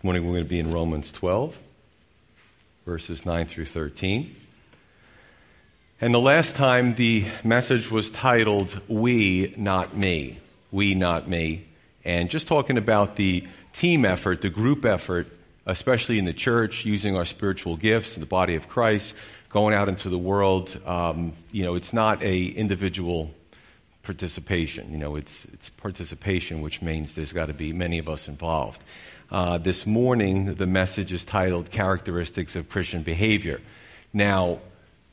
This morning we're going to be in Romans 12, verses 9 through 13. And the last time the message was titled, We, Not Me. We, Not Me. And just talking about the team effort, the group effort, especially in the church, using our spiritual gifts in the body of Christ, going out into the world. Um, you know, it's not a individual participation. You know, it's, it's participation, which means there's got to be many of us involved. Uh, this morning, the message is titled Characteristics of Christian Behavior. Now,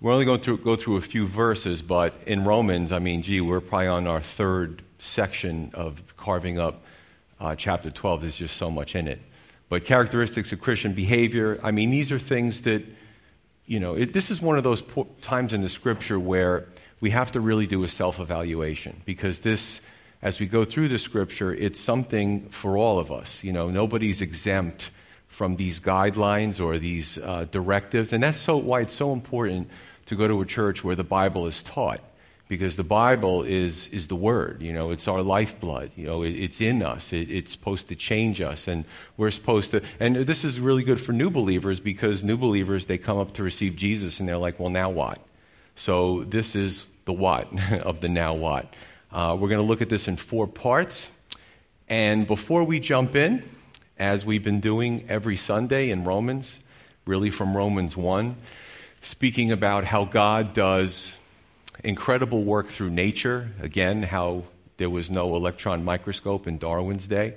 we're only going to go through a few verses, but in Romans, I mean, gee, we're probably on our third section of carving up uh, chapter 12. There's just so much in it. But characteristics of Christian behavior, I mean, these are things that, you know, it, this is one of those po- times in the scripture where we have to really do a self evaluation because this as we go through the scripture, it's something for all of us. You know, nobody's exempt from these guidelines or these uh, directives. And that's so why it's so important to go to a church where the Bible is taught. Because the Bible is, is the Word, you know, it's our lifeblood, you know, it, it's in us, it, it's supposed to change us, and we're supposed to, and this is really good for new believers because new believers, they come up to receive Jesus and they're like, well, now what? So this is the what of the now what. Uh, we're going to look at this in four parts. And before we jump in, as we've been doing every Sunday in Romans, really from Romans 1, speaking about how God does incredible work through nature. Again, how there was no electron microscope in Darwin's day.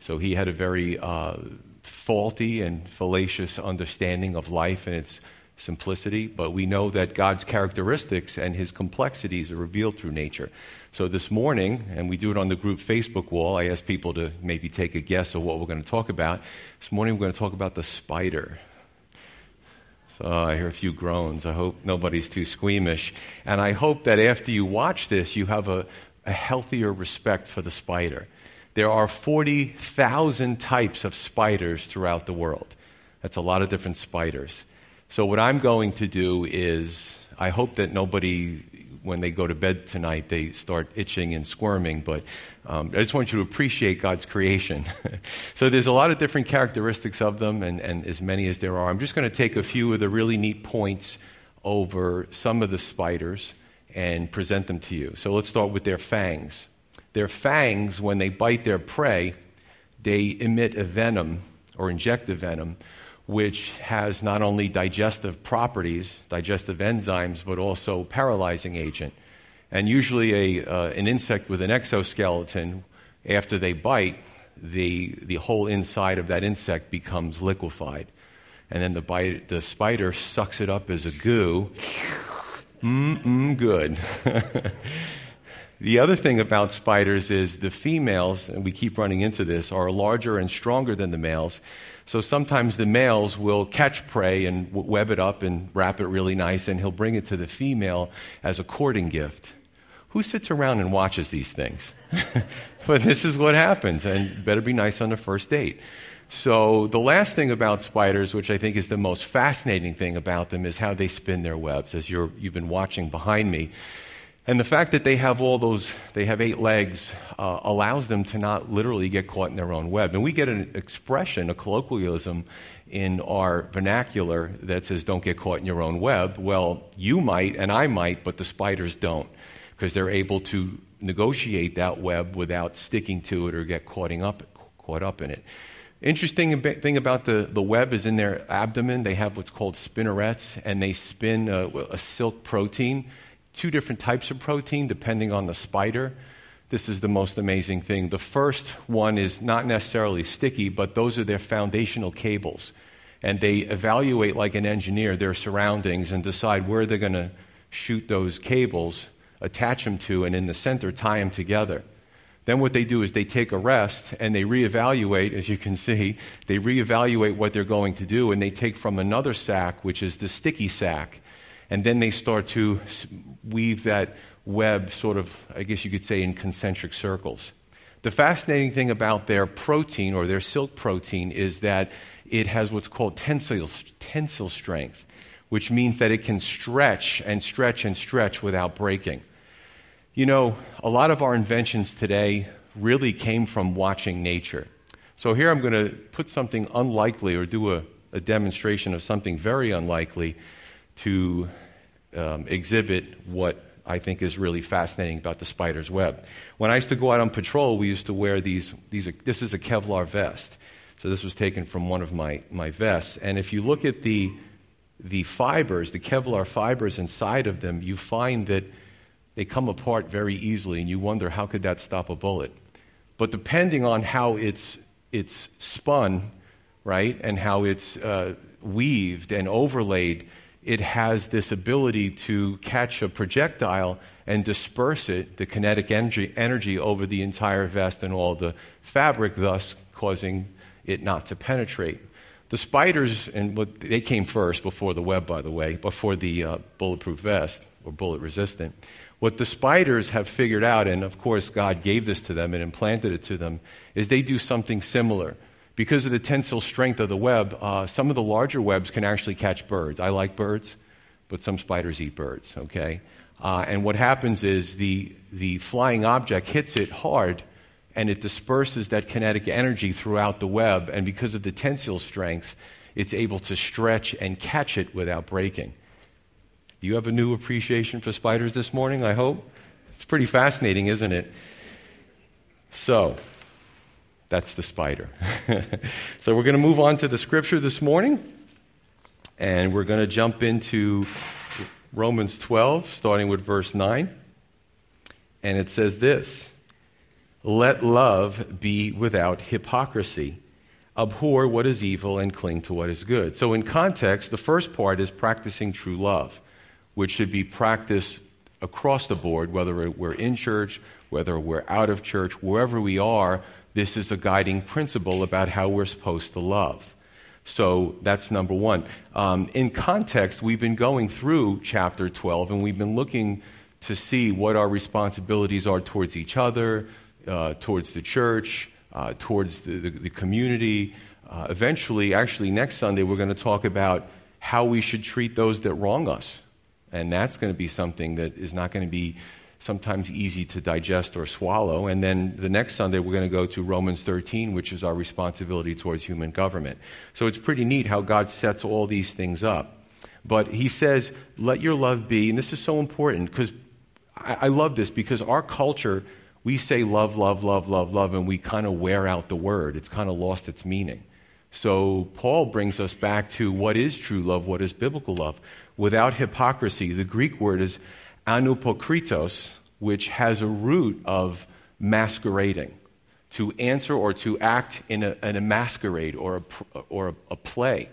So he had a very uh, faulty and fallacious understanding of life and its simplicity. But we know that God's characteristics and his complexities are revealed through nature. So this morning, and we do it on the group Facebook wall, I ask people to maybe take a guess of what we're going to talk about. This morning, we're going to talk about the spider. So I hear a few groans. I hope nobody's too squeamish. And I hope that after you watch this, you have a, a healthier respect for the spider. There are 40,000 types of spiders throughout the world. That's a lot of different spiders. So, what I'm going to do is, I hope that nobody when they go to bed tonight, they start itching and squirming. But um, I just want you to appreciate God's creation. so there's a lot of different characteristics of them, and, and as many as there are. I'm just going to take a few of the really neat points over some of the spiders and present them to you. So let's start with their fangs. Their fangs, when they bite their prey, they emit a venom or inject a venom which has not only digestive properties, digestive enzymes, but also paralyzing agent. And usually, a, uh, an insect with an exoskeleton, after they bite, the, the whole inside of that insect becomes liquefied. And then the, bite, the spider sucks it up as a goo. Mmm, good. the other thing about spiders is the females, and we keep running into this, are larger and stronger than the males. So sometimes the males will catch prey and web it up and wrap it really nice, and he'll bring it to the female as a courting gift. Who sits around and watches these things? but this is what happens, and better be nice on the first date. So the last thing about spiders, which I think is the most fascinating thing about them, is how they spin their webs. As you have been watching behind me, and the fact that they have all those, they have eight legs, uh, allows them to not literally get caught in their own web. And we get an expression, a colloquialism in our vernacular that says, don't get caught in your own web. Well, you might and I might, but the spiders don't because they're able to negotiate that web without sticking to it or get caught up, caught up in it. Interesting thing about the, the web is in their abdomen, they have what's called spinnerets, and they spin a, a silk protein two different types of protein depending on the spider. This is the most amazing thing. The first one is not necessarily sticky, but those are their foundational cables. And they evaluate, like an engineer, their surroundings and decide where they're going to shoot those cables, attach them to, and in the center, tie them together. Then what they do is they take a rest and they reevaluate, as you can see, they reevaluate what they're going to do and they take from another sac, which is the sticky sac, and then they start to weave that web sort of, I guess you could say, in concentric circles. The fascinating thing about their protein or their silk protein is that it has what's called tensile, tensile strength, which means that it can stretch and stretch and stretch without breaking. You know, a lot of our inventions today really came from watching nature. So here I'm going to put something unlikely or do a, a demonstration of something very unlikely to um, exhibit what I think is really fascinating about the spider's web. When I used to go out on patrol, we used to wear these, these this is a Kevlar vest. So this was taken from one of my, my vests. And if you look at the, the fibers, the Kevlar fibers inside of them, you find that they come apart very easily, and you wonder how could that stop a bullet. But depending on how it's, it's spun, right, and how it's uh, weaved and overlaid, it has this ability to catch a projectile and disperse it, the kinetic energy, energy over the entire vest and all the fabric, thus causing it not to penetrate. The spiders, and what, they came first before the web, by the way, before the uh, bulletproof vest or bullet resistant. What the spiders have figured out, and of course God gave this to them and implanted it to them, is they do something similar. Because of the tensile strength of the web, uh, some of the larger webs can actually catch birds. I like birds, but some spiders eat birds, okay? Uh, and what happens is the, the flying object hits it hard and it disperses that kinetic energy throughout the web. And because of the tensile strength, it's able to stretch and catch it without breaking. Do you have a new appreciation for spiders this morning, I hope? It's pretty fascinating, isn't it? So, that's the spider. so, we're going to move on to the scripture this morning. And we're going to jump into Romans 12, starting with verse 9. And it says this let love be without hypocrisy. Abhor what is evil and cling to what is good. So, in context, the first part is practicing true love, which should be practiced across the board, whether we're in church, whether we're out of church, wherever we are. This is a guiding principle about how we're supposed to love. So that's number one. Um, in context, we've been going through chapter 12 and we've been looking to see what our responsibilities are towards each other, uh, towards the church, uh, towards the, the, the community. Uh, eventually, actually, next Sunday, we're going to talk about how we should treat those that wrong us. And that's going to be something that is not going to be sometimes easy to digest or swallow. And then the next Sunday, we're going to go to Romans 13, which is our responsibility towards human government. So it's pretty neat how God sets all these things up. But he says, let your love be, and this is so important because I, I love this because our culture we say love, love, love, love, love, and we kind of wear out the word. It's kind of lost its meaning. So Paul brings us back to what is true love, what is biblical love. Without hypocrisy, the Greek word is anupokritos, which has a root of masquerading, to answer or to act in a, in a masquerade or, a, or a, a play,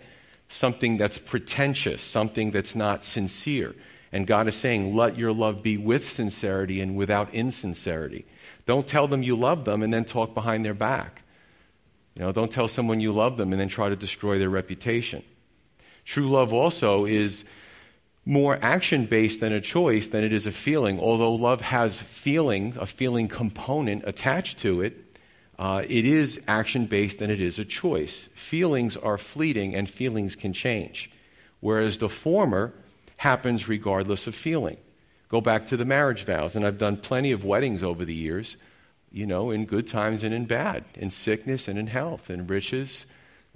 something that's pretentious, something that's not sincere. And God is saying, let your love be with sincerity and without insincerity. Don't tell them you love them and then talk behind their back. You know, don't tell someone you love them and then try to destroy their reputation. True love also is more action based than a choice than it is a feeling. Although love has feeling, a feeling component attached to it, uh, it is action based and it is a choice. Feelings are fleeting and feelings can change, whereas the former happens regardless of feeling. Go back to the marriage vows, and I've done plenty of weddings over the years, you know, in good times and in bad, in sickness and in health, in riches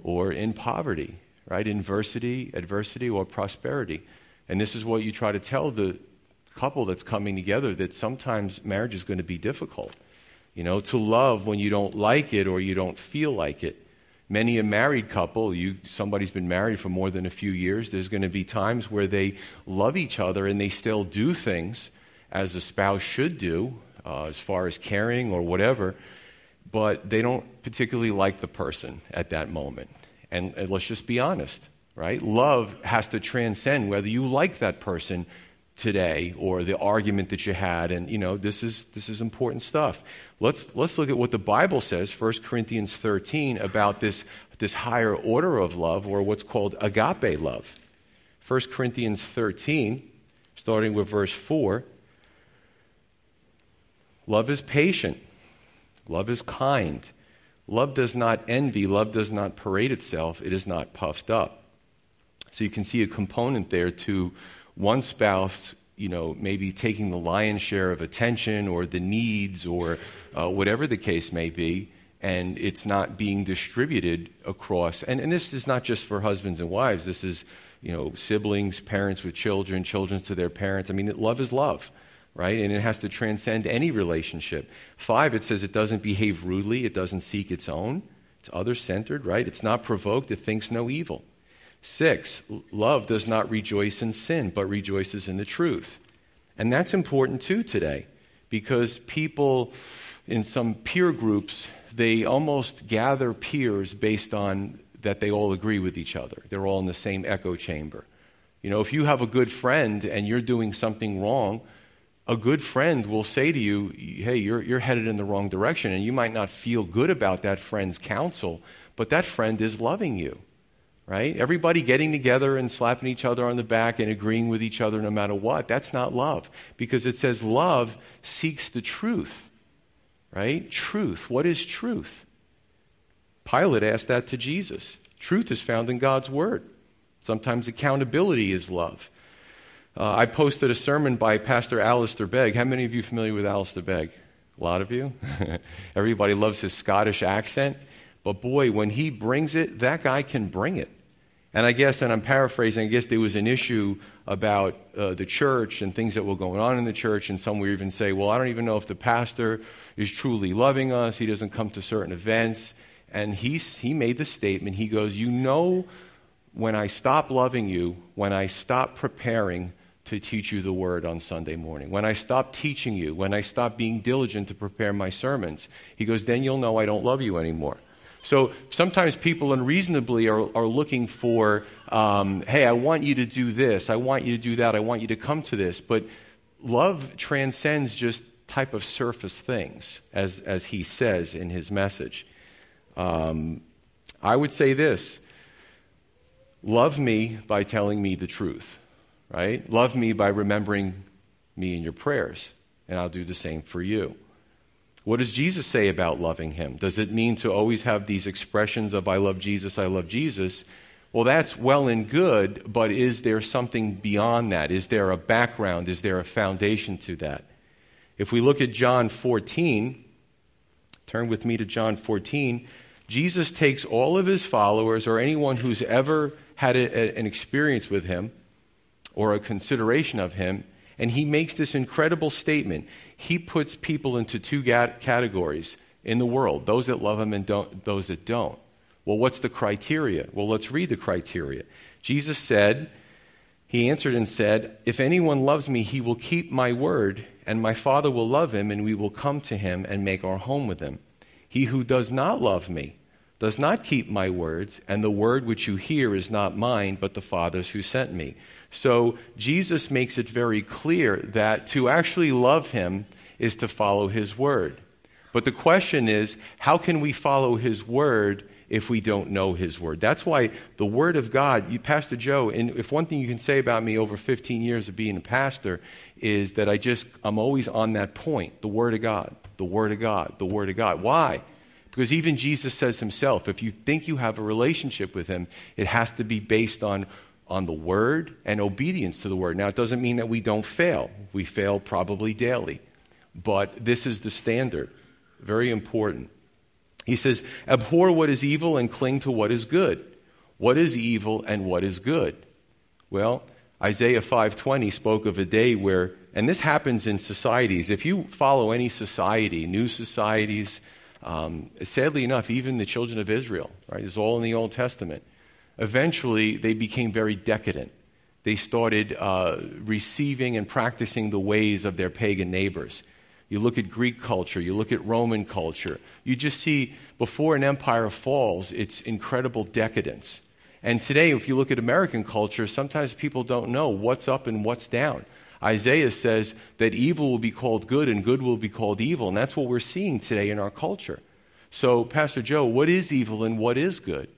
or in poverty, right? Adversity, adversity or prosperity. And this is what you try to tell the couple that's coming together that sometimes marriage is going to be difficult. You know, to love when you don't like it or you don't feel like it. Many a married couple, you, somebody's been married for more than a few years, there's going to be times where they love each other and they still do things as a spouse should do, uh, as far as caring or whatever, but they don't particularly like the person at that moment. And, and let's just be honest, right? Love has to transcend whether you like that person today or the argument that you had and you know this is this is important stuff. Let's let's look at what the bible says 1 corinthians 13 about this this higher order of love or what's called agape love. 1 corinthians 13 starting with verse 4 love is patient. Love is kind. Love does not envy. Love does not parade itself. It is not puffed up so you can see a component there to one spouse, you know, maybe taking the lion's share of attention or the needs or uh, whatever the case may be, and it's not being distributed across. And, and this is not just for husbands and wives. This is, you know, siblings, parents with children, children to their parents. I mean, love is love, right? And it has to transcend any relationship. Five, it says it doesn't behave rudely. It doesn't seek its own. It's other centered, right? It's not provoked. It thinks no evil. Six, love does not rejoice in sin, but rejoices in the truth. And that's important too today because people in some peer groups, they almost gather peers based on that they all agree with each other. They're all in the same echo chamber. You know, if you have a good friend and you're doing something wrong, a good friend will say to you, hey, you're, you're headed in the wrong direction. And you might not feel good about that friend's counsel, but that friend is loving you right? Everybody getting together and slapping each other on the back and agreeing with each other no matter what. That's not love because it says love seeks the truth, right? Truth. What is truth? Pilate asked that to Jesus. Truth is found in God's Word. Sometimes accountability is love. Uh, I posted a sermon by Pastor Alistair Begg. How many of you familiar with Alistair Begg? A lot of you. Everybody loves his Scottish accent. But boy, when he brings it, that guy can bring it. And I guess, and I'm paraphrasing, I guess there was an issue about uh, the church and things that were going on in the church, and some would even say, well, I don't even know if the pastor is truly loving us. He doesn't come to certain events. And he, he made the statement, he goes, You know, when I stop loving you, when I stop preparing to teach you the word on Sunday morning, when I stop teaching you, when I stop being diligent to prepare my sermons, he goes, then you'll know I don't love you anymore. So sometimes people unreasonably are, are looking for, um, hey, I want you to do this, I want you to do that, I want you to come to this. But love transcends just type of surface things, as, as he says in his message. Um, I would say this love me by telling me the truth, right? Love me by remembering me in your prayers, and I'll do the same for you. What does Jesus say about loving him? Does it mean to always have these expressions of, I love Jesus, I love Jesus? Well, that's well and good, but is there something beyond that? Is there a background? Is there a foundation to that? If we look at John 14, turn with me to John 14, Jesus takes all of his followers or anyone who's ever had a, a, an experience with him or a consideration of him, and he makes this incredible statement. He puts people into two categories in the world those that love him and those that don't. Well, what's the criteria? Well, let's read the criteria. Jesus said, He answered and said, If anyone loves me, he will keep my word, and my Father will love him, and we will come to him and make our home with him. He who does not love me does not keep my words, and the word which you hear is not mine, but the Father's who sent me. So Jesus makes it very clear that to actually love him is to follow his word. But the question is, how can we follow his word if we don't know his word? That's why the word of God, you, Pastor Joe, and if one thing you can say about me over 15 years of being a pastor is that I just, I'm always on that point. The word of God, the word of God, the word of God. Why? Because even Jesus says himself, if you think you have a relationship with him, it has to be based on on the word and obedience to the word. Now, it doesn't mean that we don't fail. We fail probably daily. But this is the standard. Very important. He says, abhor what is evil and cling to what is good. What is evil and what is good? Well, Isaiah 5:20 spoke of a day where and this happens in societies. If you follow any society, new societies, um, sadly enough, even the children of Israel, right, is all in the Old Testament eventually they became very decadent. They started uh, receiving and practicing the ways of their pagan neighbors. You look at Greek culture, you look at Roman culture, you just see before an empire falls, it's incredible decadence. And today, if you look at American culture, sometimes people don't know what's up and what's down. Isaiah says that evil will be called good and good will be called evil. And that's what we're seeing today in our culture. So, Pastor Joe, what is evil and what is good?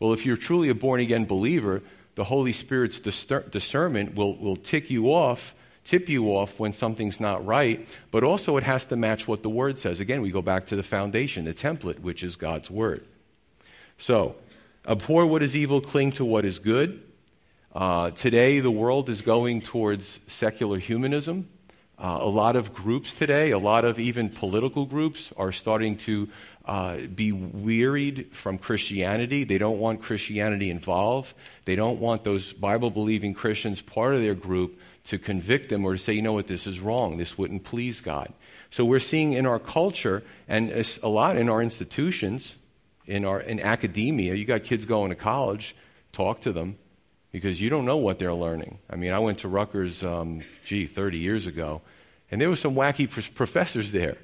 Well, if you're truly a born again believer, the Holy Spirit's discernment will, will tick you off, tip you off when something's not right, but also it has to match what the Word says. Again, we go back to the foundation, the template, which is God's Word. So, abhor what is evil, cling to what is good. Uh, today, the world is going towards secular humanism. Uh, a lot of groups today, a lot of even political groups, are starting to uh, be wearied from Christianity. They don't want Christianity involved. They don't want those Bible believing Christians part of their group to convict them or to say, you know what, this is wrong. This wouldn't please God. So we're seeing in our culture and a lot in our institutions, in our in academia, you got kids going to college, talk to them because you don't know what they're learning. I mean, I went to Rutgers, um, gee, 30 years ago, and there were some wacky professors there,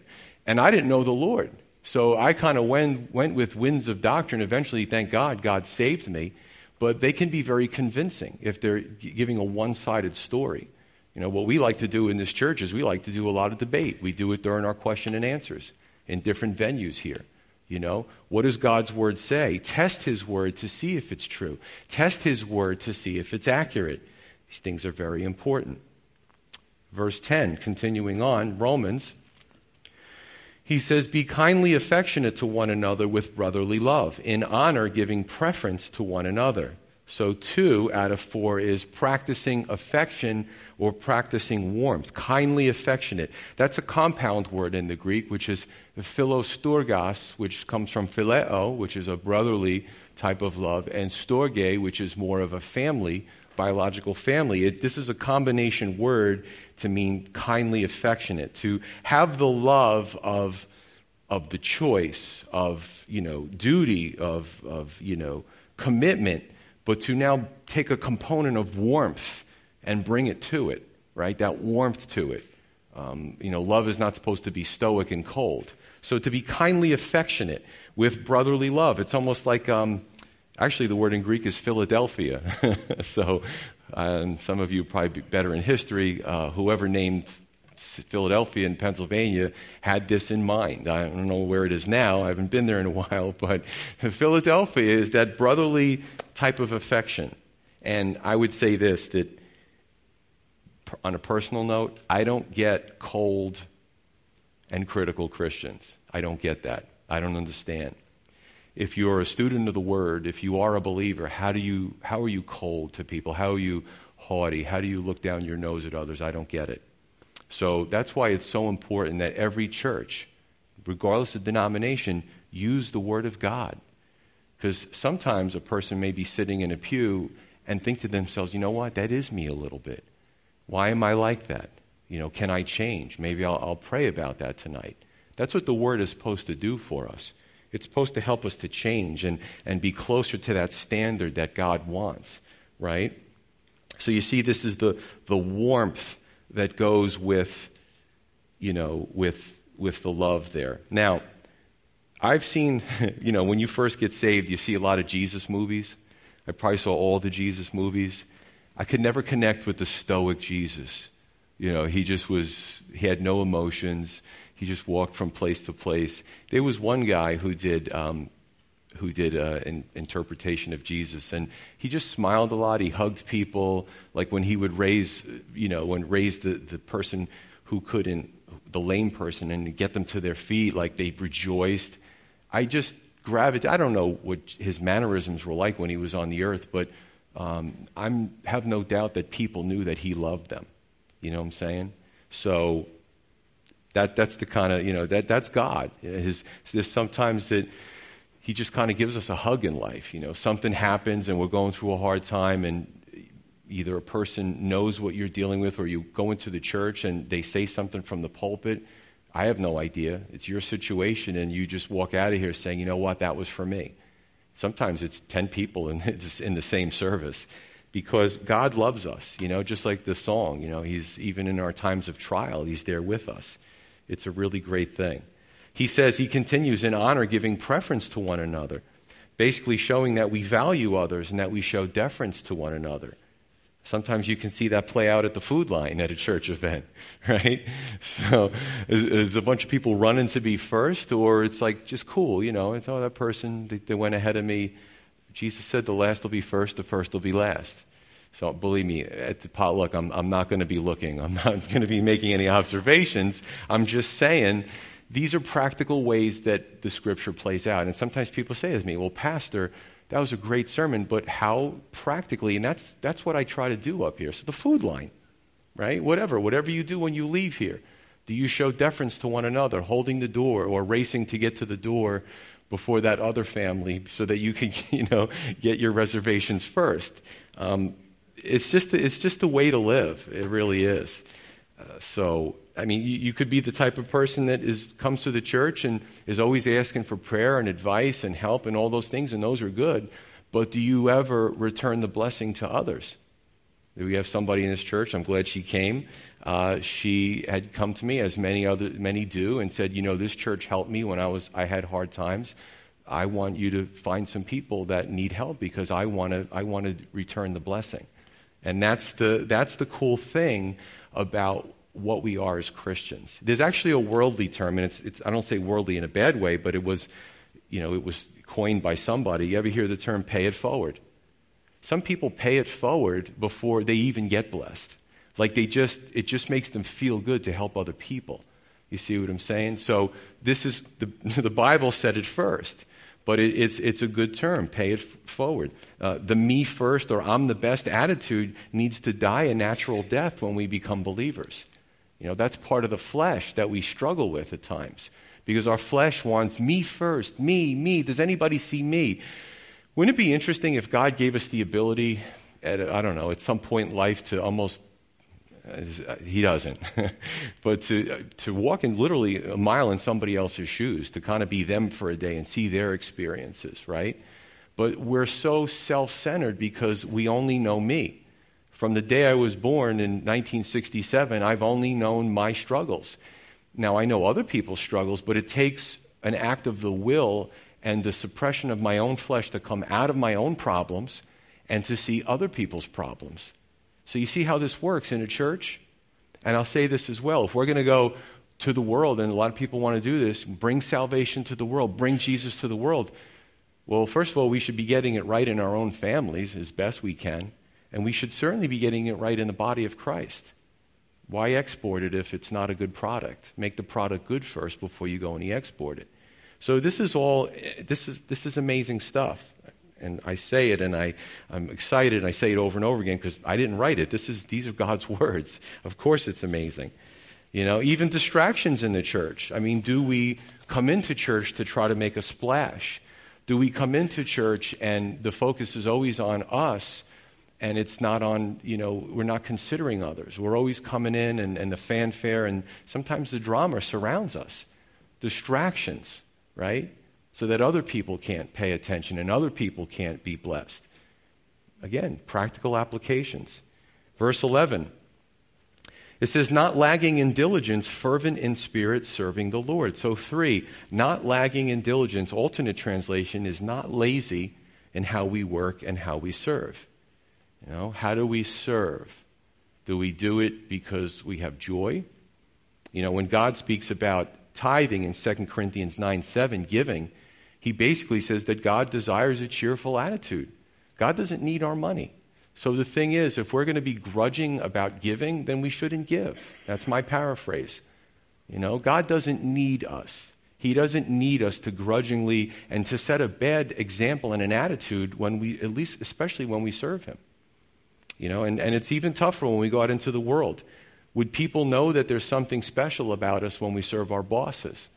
and I didn't know the Lord. So I kind of went, went with winds of doctrine. Eventually, thank God, God saved me. But they can be very convincing if they're giving a one sided story. You know, what we like to do in this church is we like to do a lot of debate. We do it during our question and answers in different venues here. You know, what does God's word say? Test his word to see if it's true. Test his word to see if it's accurate. These things are very important. Verse 10, continuing on, Romans he says, Be kindly affectionate to one another with brotherly love, in honor giving preference to one another. So, two out of four is practicing affection or practicing warmth, kindly affectionate. That's a compound word in the Greek, which is philostorgos, which comes from phileo, which is a brotherly type of love, and storge, which is more of a family, biological family. It, this is a combination word to mean kindly affectionate, to have the love of, of the choice, of, you know, duty, of, of, you know, commitment, but to now take a component of warmth and bring it to it, right? That warmth to it. Um, you know, love is not supposed to be stoic and cold. So to be kindly affectionate with brotherly love, it's almost like, um, actually, the word in Greek is Philadelphia. so um, some of you probably better in history. Uh, whoever named Philadelphia in Pennsylvania had this in mind. I don't know where it is now. I haven't been there in a while, but Philadelphia is that brotherly type of affection. And I would say this that on a personal note, I don't get cold and critical Christians. I don't get that. I don't understand. If you're a student of the word, if you are a believer, how do you how are you cold to people? How are you haughty? How do you look down your nose at others? I don't get it. So that's why it's so important that every church, regardless of denomination, use the word of God. Because sometimes a person may be sitting in a pew and think to themselves, you know what, that is me a little bit. Why am I like that? You know, can I change? Maybe I'll, I'll pray about that tonight. That's what the word is supposed to do for us. It's supposed to help us to change and, and be closer to that standard that God wants, right? So you see, this is the, the warmth that goes with, you know, with, with the love there. Now, I've seen, you know, when you first get saved, you see a lot of Jesus movies. I probably saw all the Jesus movies. I could never connect with the stoic Jesus. You know, he just was, he had no emotions. He just walked from place to place. There was one guy who did, um, who did uh, an interpretation of Jesus, and he just smiled a lot. He hugged people, like when he would raise, you know, when raise the, the person who couldn't, the lame person, and get them to their feet, like they rejoiced. I just gravitated. I don't know what his mannerisms were like when he was on the earth, but um, I have no doubt that people knew that he loved them. You know what I'm saying? So that, that's the kind of, you know, that, that's God. His, there's sometimes that he just kind of gives us a hug in life. You know, something happens and we're going through a hard time and either a person knows what you're dealing with or you go into the church and they say something from the pulpit. I have no idea. It's your situation and you just walk out of here saying, you know what, that was for me. Sometimes it's 10 people in, it's in the same service because God loves us, you know, just like the song, you know, He's even in our times of trial, He's there with us. It's a really great thing. He says he continues in honor, giving preference to one another, basically showing that we value others and that we show deference to one another. Sometimes you can see that play out at the food line at a church event, right? So is, is a bunch of people running to be first, or it's like just cool, you know? It's, oh, that person, they, they went ahead of me. Jesus said the last will be first, the first will be last. So believe me, at the potluck, I'm, I'm not going to be looking. I'm not going to be making any observations. I'm just saying these are practical ways that the scripture plays out. And sometimes people say to me, well, Pastor, that was a great sermon, but how practically, and that's, that's what I try to do up here. So the food line, right? Whatever, whatever you do when you leave here, Do you show deference to one another, holding the door or racing to get to the door before that other family so that you can, you know, get your reservations first? Um, it's just it's just the way to live. It really is. Uh, so I mean, you, you, could be the type of person that is comes to the church and is always asking for prayer and advice and help and all those things, and those are good. But do you ever return the blessing to others? Do we have somebody in this church. I'm glad she came. Uh, she had come to me, as many other many do, and said, "You know, this church helped me when I was I had hard times. I want you to find some people that need help because I want to I want to return the blessing." And that's the that's the cool thing about what we are as Christians. There's actually a worldly term, and it's, it's, I don't say worldly in a bad way, but it was, you know, it was coined by somebody. You ever hear the term pay it forward? Some people pay it forward before they even get blessed. Like they just, it just makes them feel good to help other people. You see what I'm saying? So this is, the, the Bible said it first. But it, it's, it's a good term. Pay it forward. Uh, the me first or I'm the best attitude needs to die a natural death when we become believers. You know, that's part of the flesh that we struggle with at times because our flesh wants me first, me, me. Does anybody see me? Wouldn't it be interesting if God gave us the ability, at, I don't know, at some point in life to almost, Uh, he doesn't, but to, uh, to walk in literally a mile in somebody else's shoes, to kind of be them for a day and see their experiences, right? But we're so self centered because we only know me. From the day I was born in 1967, I've only known my struggles. Now, I know other people's struggles, but it takes an act of the will and the suppression of my own flesh to come out of my own problems and to see other people's problems. So, you see how this works in a church? And I'll say this as well. If we're going to go to the world, and a lot of people want to do this, bring salvation to the world, bring Jesus to the world. Well, first of all, we should be getting it right in our own families as best we can. And we should certainly be getting it right in the body of Christ. Why export it if it's not a good product? Make the product good first before you go and export it. So this is all, this is, this is amazing stuff. And I say it and I, I'm excited and I say it over and over again because I didn't write it. This is, these are God's words. Of course it's amazing. You know, even distractions in the church. I mean, do we come into church to try to make a splash? Do we come into church and the focus is always on us and it's not on, you know, we're not considering others. We're always coming in and, and the fanfare, and sometimes the drama surrounds us. Distractions, right? So that other people can't pay attention and other people can't be blessed. Again, practical applications. Verse 11. It says, not lagging in diligence, fervent in spirit, serving the Lord. So, three, not lagging in diligence, alternate translation, is not lazy in how we work and how we serve. You know, how do we serve? Do we do it because we have joy? You know, when God speaks about tithing in 2 Corinthians 9 7, giving, he basically says that God desires a cheerful attitude. God doesn't need our money. So the thing is, if we're going to be grudging about giving, then we shouldn't give. That's my paraphrase. You know, God doesn't need us. He doesn't need us to grudgingly and to set a bad example and an attitude when we, at least, especially when we serve Him. You know, and, and it's even tougher when we go out into the world. Would people know that there's something special about us when we serve our bosses,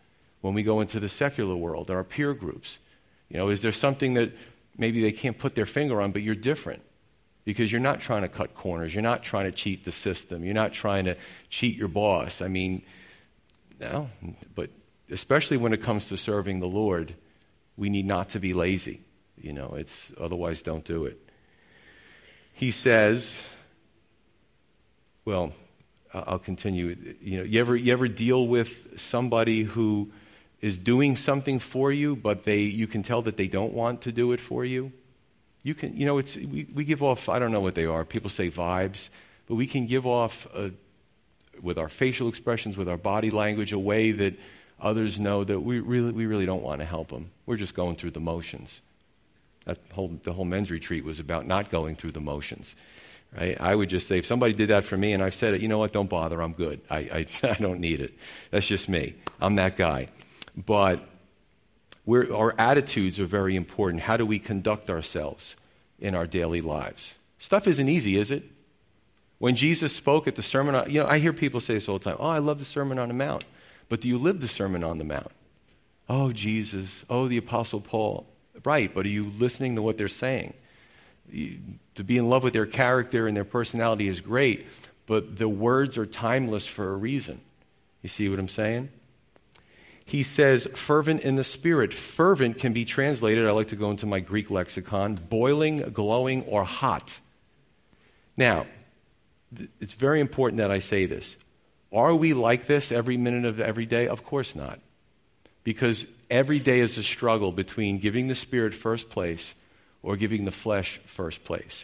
when we go into the secular world, our peer groups? You know, is there something that maybe they can't put their finger on, but you're different? Because you're not trying to cut corners. You're not trying to cheat the system. You're not trying to cheat your boss. I mean, no, but especially when it comes to serving the Lord, we need not to be lazy. You know, it's otherwise don't do it he says, well, I'll continue. You know, you ever, you ever deal with somebody who is doing something for you, but they, you can tell that they don't want to do it for you? You can, you know, it's, we, we give off, I don't know what they are. People say vibes, but we can give off, a, with our facial expressions, with our body language, a way that others know that we really, we really don't want to help them. We're just going through the motions. That whole, the whole men's retreat was about not going through the motions. Right? I would just say, if somebody did that for me and I've said it, you know what, don't bother, I'm good. I, I, I don't need it. That's just me. I'm that guy. But our attitudes are very important. How do we conduct ourselves in our daily lives? Stuff isn't easy, is it? When Jesus spoke at the Sermon on, you know, I hear people say this all the time. Oh, I love the Sermon on the Mount. But do you live the Sermon on the Mount? Oh, Jesus. Oh, the Apostle Paul. Right, but are you listening to what they're saying? You, to be in love with their character and their personality is great, but the words are timeless for a reason. You see what I'm saying? He says, fervent in the spirit. Fervent can be translated, I like to go into my Greek lexicon, boiling, glowing, or hot. Now, it's very important that I say this. Are we like this every minute of every day? Of course not. Because every day is a struggle between giving the Spirit first place or giving the flesh first place.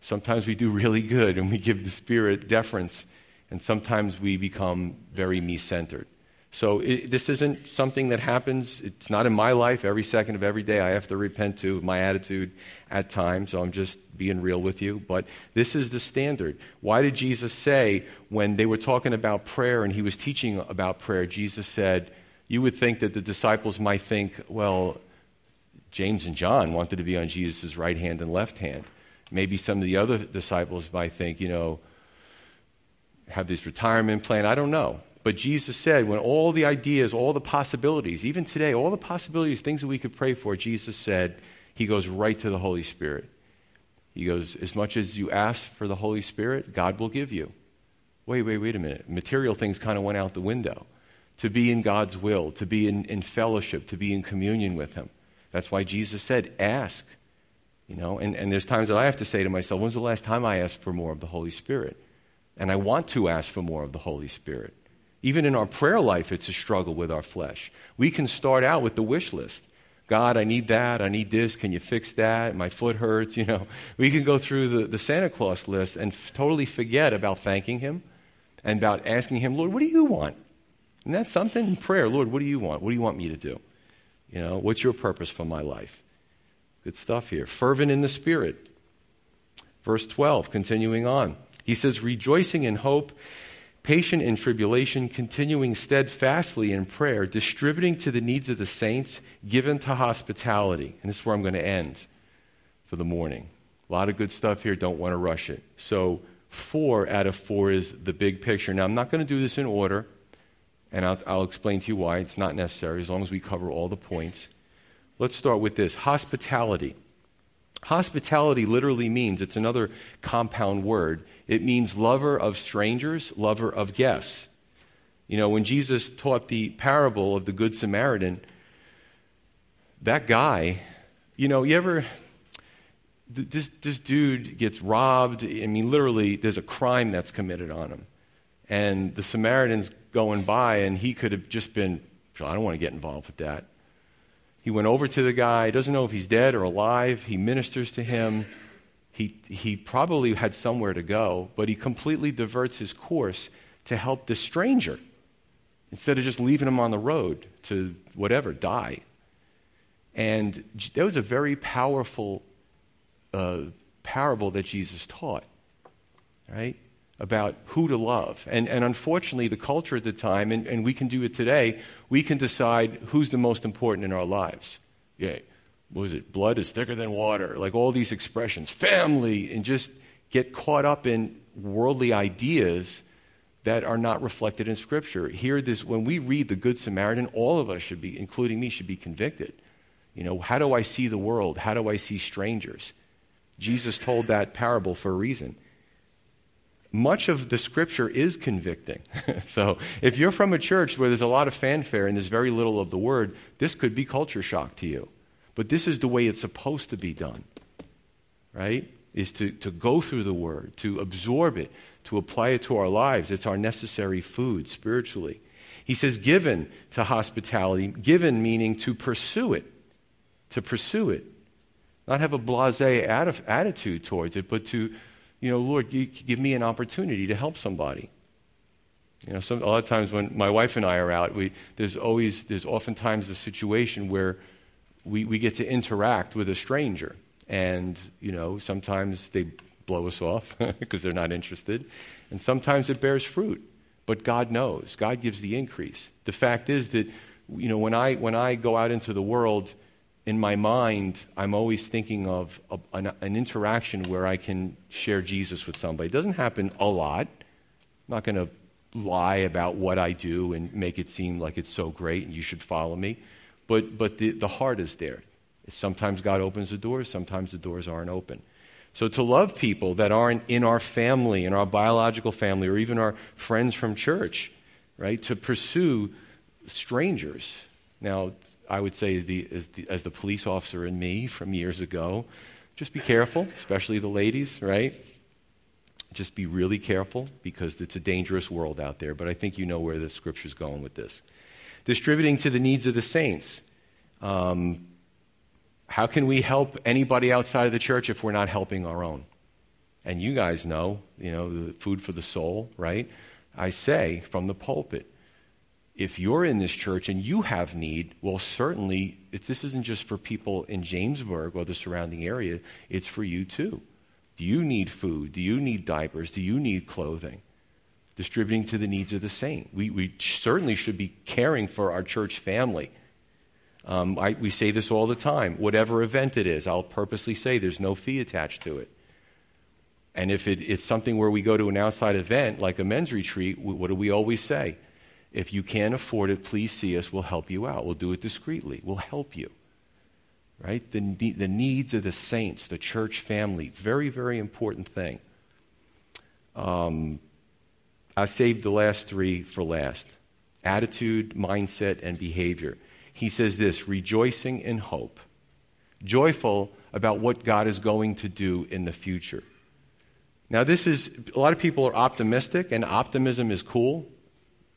Sometimes we do really good and we give the Spirit deference, and sometimes we become very me centered. So it, this isn't something that happens. It's not in my life every second of every day. I have to repent to my attitude at times. So I'm just being real with you. But this is the standard. Why did Jesus say when they were talking about prayer and he was teaching about prayer, Jesus said, you would think that the disciples might think, well, James and John wanted to be on Jesus' right hand and left hand. Maybe some of the other disciples might think, you know, have this retirement plan. I don't know. But Jesus said, when all the ideas, all the possibilities, even today, all the possibilities, things that we could pray for, Jesus said, He goes right to the Holy Spirit. He goes, as much as you ask for the Holy Spirit, God will give you. Wait, wait, wait a minute. Material things kind of went out the window. To be in God's will, to be in, in fellowship, to be in communion with Him. That's why Jesus said, ask. You know, and, and there's times that I have to say to myself, when's the last time I asked for more of the Holy Spirit? And I want to ask for more of the Holy Spirit. Even in our prayer life, it's a struggle with our flesh. We can start out with the wish list. God, I need that. I need this. Can you fix that? My foot hurts. You know, we can go through the, the Santa Claus list and f- totally forget about thanking Him and about asking Him, Lord, what do you want? And that's something in prayer. Lord, what do you want? What do you want me to do? You know, what's your purpose for my life? Good stuff here. Fervent in the Spirit. Verse 12, continuing on. He says, rejoicing in hope patient in tribulation, continuing steadfastly in prayer, distributing to the needs of the saints, given to hospitality. And this is where I'm going to end for the morning. A lot of good stuff here, don't want to rush it. So, four out of four is the big picture. Now, I'm not going to do this in order, and I'll, I'll explain to you why. It's not necessary as long as we cover all the points. Let's start with this hospitality. Hospitality literally means, it's another compound word, it means lover of strangers, lover of guests. You know, when Jesus taught the parable of the Good Samaritan, that guy, you know, you ever, this, this dude gets robbed. I mean, literally, there's a crime that's committed on him. And the Samaritan's going by, and he could have just been, I don't want to get involved with that. He went over to the guy, doesn't know if he's dead or alive. He ministers to him. He, he probably had somewhere to go, but he completely diverts his course to help this stranger instead of just leaving him on the road to whatever, die. And that was a very powerful uh, parable that Jesus taught, right? About who to love. And, and unfortunately, the culture at the time, and, and we can do it today, we can decide who's the most important in our lives. Yeah, what was it? Blood is thicker than water. Like all these expressions, family, and just get caught up in worldly ideas that are not reflected in Scripture. Here, this when we read the Good Samaritan, all of us should be, including me, should be convicted. You know, how do I see the world? How do I see strangers? Jesus told that parable for a reason much of the scripture is convicting. so if you're from a church where there's a lot of fanfare and there's very little of the word, this could be culture shock to you. But this is the way it's supposed to be done, right? Is to, to go through the word, to absorb it, to apply it to our lives. It's our necessary food spiritually. He says, given to hospitality, given meaning to pursue it, to pursue it. Not have a blase attitude towards it, but to you know, Lord, give me an opportunity to help somebody. You know, some, a lot of times when my wife and I are out, we, there's always, there's oftentimes a situation where we, we get to interact with a stranger. And, you know, sometimes they blow us off because they're not interested. And sometimes it bears fruit. But God knows. God gives the increase. The fact is that, you know, when I, when I go out into the world, in my mind, I'm always thinking of a, an, an, interaction where I can share Jesus with somebody. It doesn't happen a lot. I'm not going to lie about what I do and make it seem like it's so great and you should follow me. But, but the, the heart is there. Sometimes God opens the doors, sometimes the doors aren't open. So to love people that aren't in our family, in our biological family, or even our friends from church, right? To pursue strangers. Now, I would say the, as, the, as the police officer in me from years ago, just be careful, especially the ladies, right? Just be really careful because it's a dangerous world out there. But I think you know where the scripture's going with this. Distributing to the needs of the saints. Um, how can we help anybody outside of the church if we're not helping our own? And you guys know, you know, the food for the soul, right? I say from the pulpit, if you're in this church and you have need, well, certainly, this isn't just for people in Jamesburg or the surrounding area, it's for you too. Do you need food? Do you need diapers? Do you need clothing? Distributing to the needs of the saint. We, we certainly should be caring for our church family. Um, I, we say this all the time. Whatever event it is, I'll purposely say there's no fee attached to it. And if it, it's something where we go to an outside event, like a men's retreat, what do we always say? If you can't afford it, please see us. We'll help you out. We'll do it discreetly. We'll help you. Right? The, the needs of the saints, the church family, very, very important thing. Um, I saved the last three for last attitude, mindset, and behavior. He says this rejoicing in hope, joyful about what God is going to do in the future. Now, this is, a lot of people are optimistic, and optimism is cool.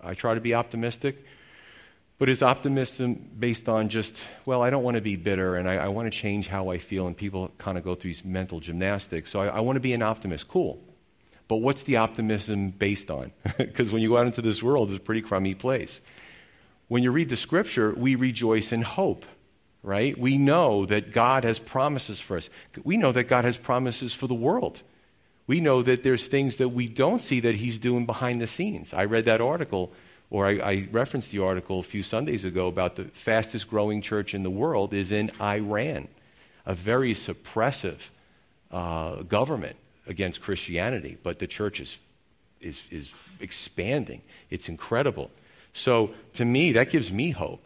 I try to be optimistic. But is optimism based on just, well, I don't want to be bitter and I, I want to change how I feel, and people kind of go through these mental gymnastics. So I, I want to be an optimist. Cool. But what's the optimism based on? Because when you go out into this world, it's a pretty crummy place. When you read the scripture, we rejoice in hope, right? We know that God has promises for us. We know that God has promises for the world. We know that there's things that we don't see that He's doing behind the scenes. I read that article, or I, I referenced the article a few Sundays ago about the fastest growing church in the world is in Iran, a very suppressive uh, government against Christianity, but the church is, is, is expanding. It's incredible. So to me, that gives me hope.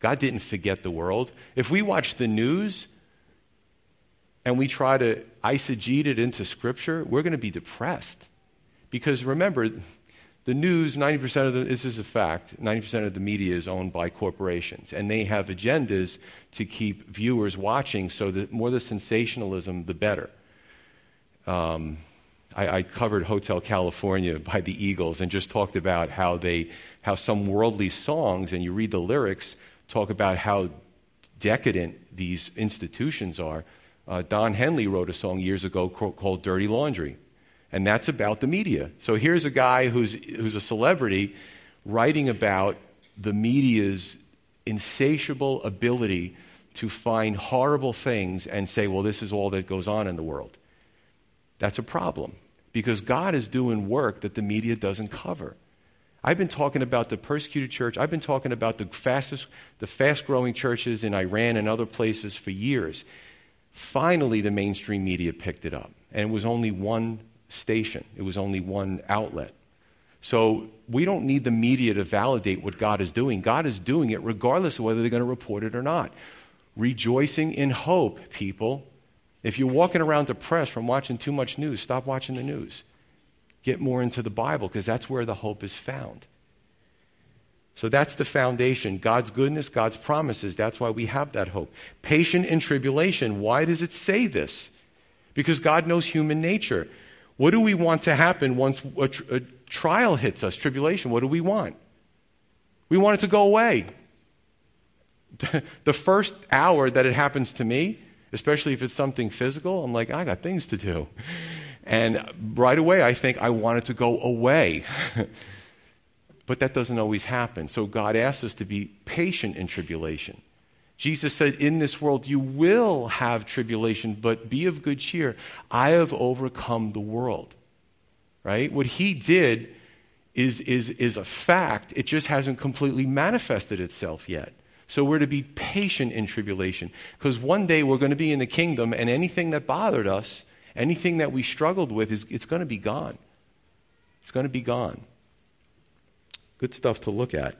God didn't forget the world. If we watch the news and we try to eisegete it into Scripture, we're going to be depressed. Because remember, the news, 90% of the, this is a fact, 90% of the media is owned by corporations. And they have agendas to keep viewers watching so the more the sensationalism, the better. Um, I, I, covered Hotel California by the Eagles and just talked about how they, how some worldly songs, and you read the lyrics, talk about how decadent these institutions are. Uh, Don Henley wrote a song years ago called Dirty Laundry, and that's about the media. So here's a guy who's, who's a celebrity writing about the media's insatiable ability to find horrible things and say, well, this is all that goes on in the world. That's a problem because God is doing work that the media doesn't cover. I've been talking about the persecuted church. I've been talking about the fastest, the fast growing churches in Iran and other places for years. Finally, the mainstream media picked it up. And it was only one station, it was only one outlet. So we don't need the media to validate what God is doing. God is doing it regardless of whether they're going to report it or not. Rejoicing in hope, people. If you're walking around depressed from watching too much news, stop watching the news. Get more into the Bible because that's where the hope is found. So that's the foundation. God's goodness, God's promises. That's why we have that hope. Patient in tribulation. Why does it say this? Because God knows human nature. What do we want to happen once a, tr- a trial hits us, tribulation? What do we want? We want it to go away. the first hour that it happens to me, especially if it's something physical, I'm like, I got things to do. And right away, I think I want it to go away. But that doesn't always happen. So God asks us to be patient in tribulation. Jesus said, In this world you will have tribulation, but be of good cheer. I have overcome the world. Right? What he did is, is, is a fact, it just hasn't completely manifested itself yet. So we're to be patient in tribulation because one day we're going to be in the kingdom and anything that bothered us, anything that we struggled with, is, it's going to be gone. It's going to be gone. Good stuff to look at.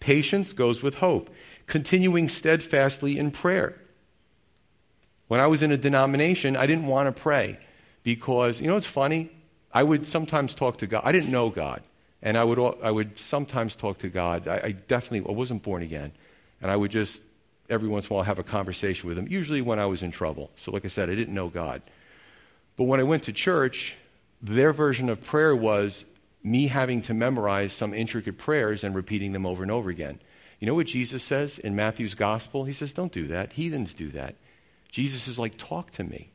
Patience goes with hope, continuing steadfastly in prayer. When I was in a denomination, I didn't want to pray because, you know, it's funny. I would sometimes talk to God. I didn't know God. And I would, I would sometimes talk to God. I, I definitely I wasn't born again. And I would just, every once in a while, have a conversation with him, usually when I was in trouble. So, like I said, I didn't know God. But when I went to church, their version of prayer was me having to memorize some intricate prayers and repeating them over and over again. You know what Jesus says in Matthew's gospel? He says, Don't do that. Heathens do that. Jesus is like, Talk to me.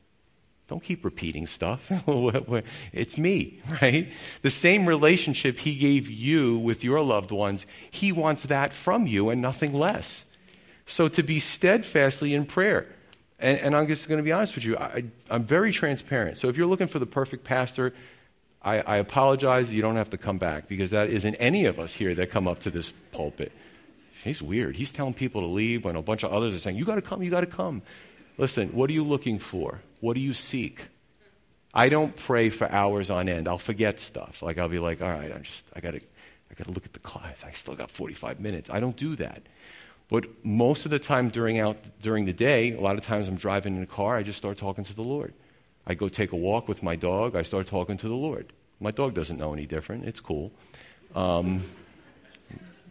Don't keep repeating stuff. it's me, right? The same relationship he gave you with your loved ones, he wants that from you and nothing less. So to be steadfastly in prayer. And, and I'm just going to be honest with you, I, am very transparent. So if you're looking for the perfect pastor, I, I apologize. You don't have to come back because that isn't any of us here that come up to this pulpit. He's weird. He's telling people to leave when a bunch of others are saying, You got to come, you got to come. Listen, what are you looking for? What do you seek? I don't pray for hours on end. I'll forget stuff. Like I'll be like, all right, I'm just I gotta I gotta look at the clock. I still got 45 minutes. I don't do that. But most of the time during out during the day, a lot of times I'm driving in a car, I just start talking to the Lord. I go take a walk with my dog, I start talking to the Lord. My dog doesn't know any different. It's cool. Um,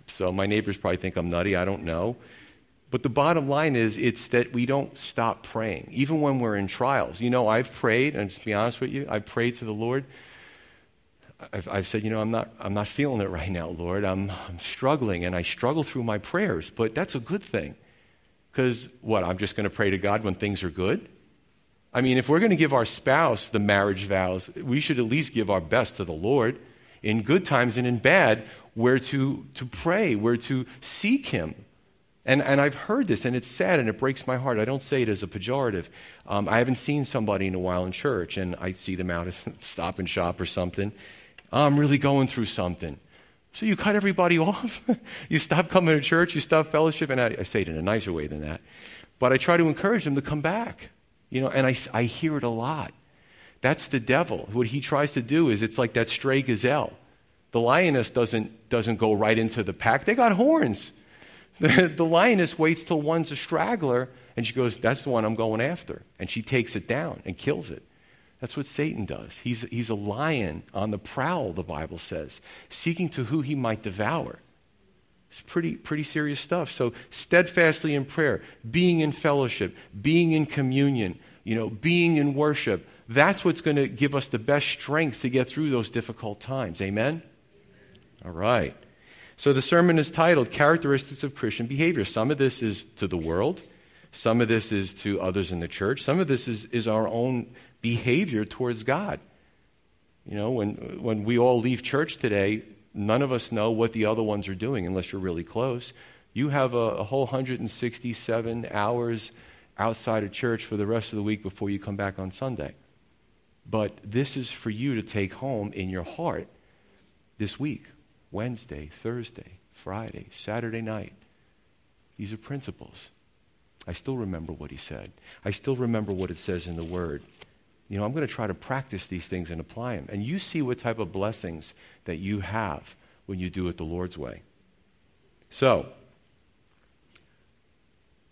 so my neighbors probably think I'm nutty. I don't know. But the bottom line is, it's that we don't stop praying, even when we're in trials. You know, I've prayed, and to be honest with you, I've prayed to the Lord. I've, I've said, you know, I'm not, I'm not feeling it right now, Lord. I'm, I'm struggling, and I struggle through my prayers. But that's a good thing. Because, what, I'm just going to pray to God when things are good? I mean, if we're going to give our spouse the marriage vows, we should at least give our best to the Lord. In good times and in bad, we're to, to pray, we're to seek Him. And, and I've heard this, and it's sad, and it breaks my heart. I don't say it as a pejorative. Um, I haven't seen somebody in a while in church, and I see them out at Stop and Shop or something. I'm really going through something. So you cut everybody off. you stop coming to church, you stop fellowship, and I, I, say it in a nicer way than that. But I try to encourage them to come back. You know, and I, I hear it a lot. That's the devil. What he tries to do is it's like that stray gazelle. The lioness doesn't, doesn't go right into the pack. They got horns. The, the lioness waits till one's a straggler, and she goes, That's the one I'm going after. And she takes it down and kills it. That's what Satan does. He's, he's a lion on the prowl, the Bible says, seeking to who he might devour. It's pretty, pretty serious stuff. So, steadfastly in prayer, being in fellowship, being in communion, you know, being in worship, that's what's going to give us the best strength to get through those difficult times. Amen? All right. So the sermon is titled Characteristics of Christian Behavior. Some of this is to the world, some of this is to others in the church, some of this is, is our own behavior towards God. You know, when, when we all leave church today, none of us know what the other ones are doing unless you're really close. You have a, a whole 167 hours outside of church for the rest of the week before you come back on Sunday. But this is for you to take home in your heart this week. Wednesday, Thursday, Friday, Saturday night. These are principles. I still remember what he said. I still remember what it says in the Word. You know, I'm going to try to practice these things and apply them. And you see what type of blessings that you have when you do it the Lord's way. So,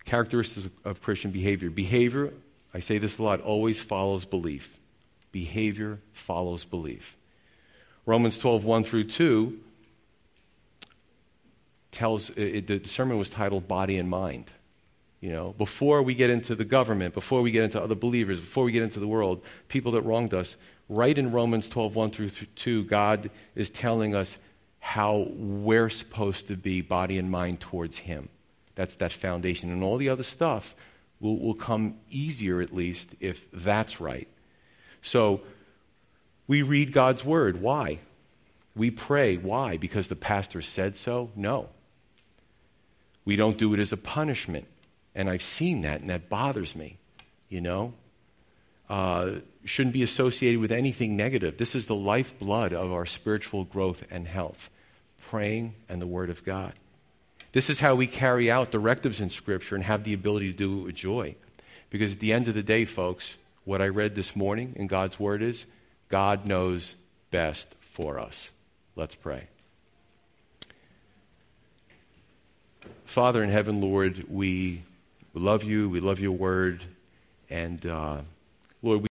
characteristics of Christian behavior. Behavior, I say this a lot, always follows belief. Behavior follows belief. Romans 12, 1 through 2 tells, it, the sermon was titled Body and Mind. You know, before we get into the government, before we get into other believers, before we get into the world, people that wronged us, right in Romans 12, 1 through 2, God is telling us how we're supposed to be body and mind towards Him. That's that foundation. And all the other stuff will, will come easier, at least, if that's right. So we read God's Word. Why? We pray. Why? Because the pastor said so? No. We don't do it as a punishment. And I've seen that, and that bothers me, you know? Uh, shouldn't be associated with anything negative. This is the lifeblood of our spiritual growth and health praying and the Word of God. This is how we carry out directives in Scripture and have the ability to do it with joy. Because at the end of the day, folks, what I read this morning in God's Word is God knows best for us. Let's pray. Father in heaven, Lord, we love you. We love your Word. And uh, Lord, we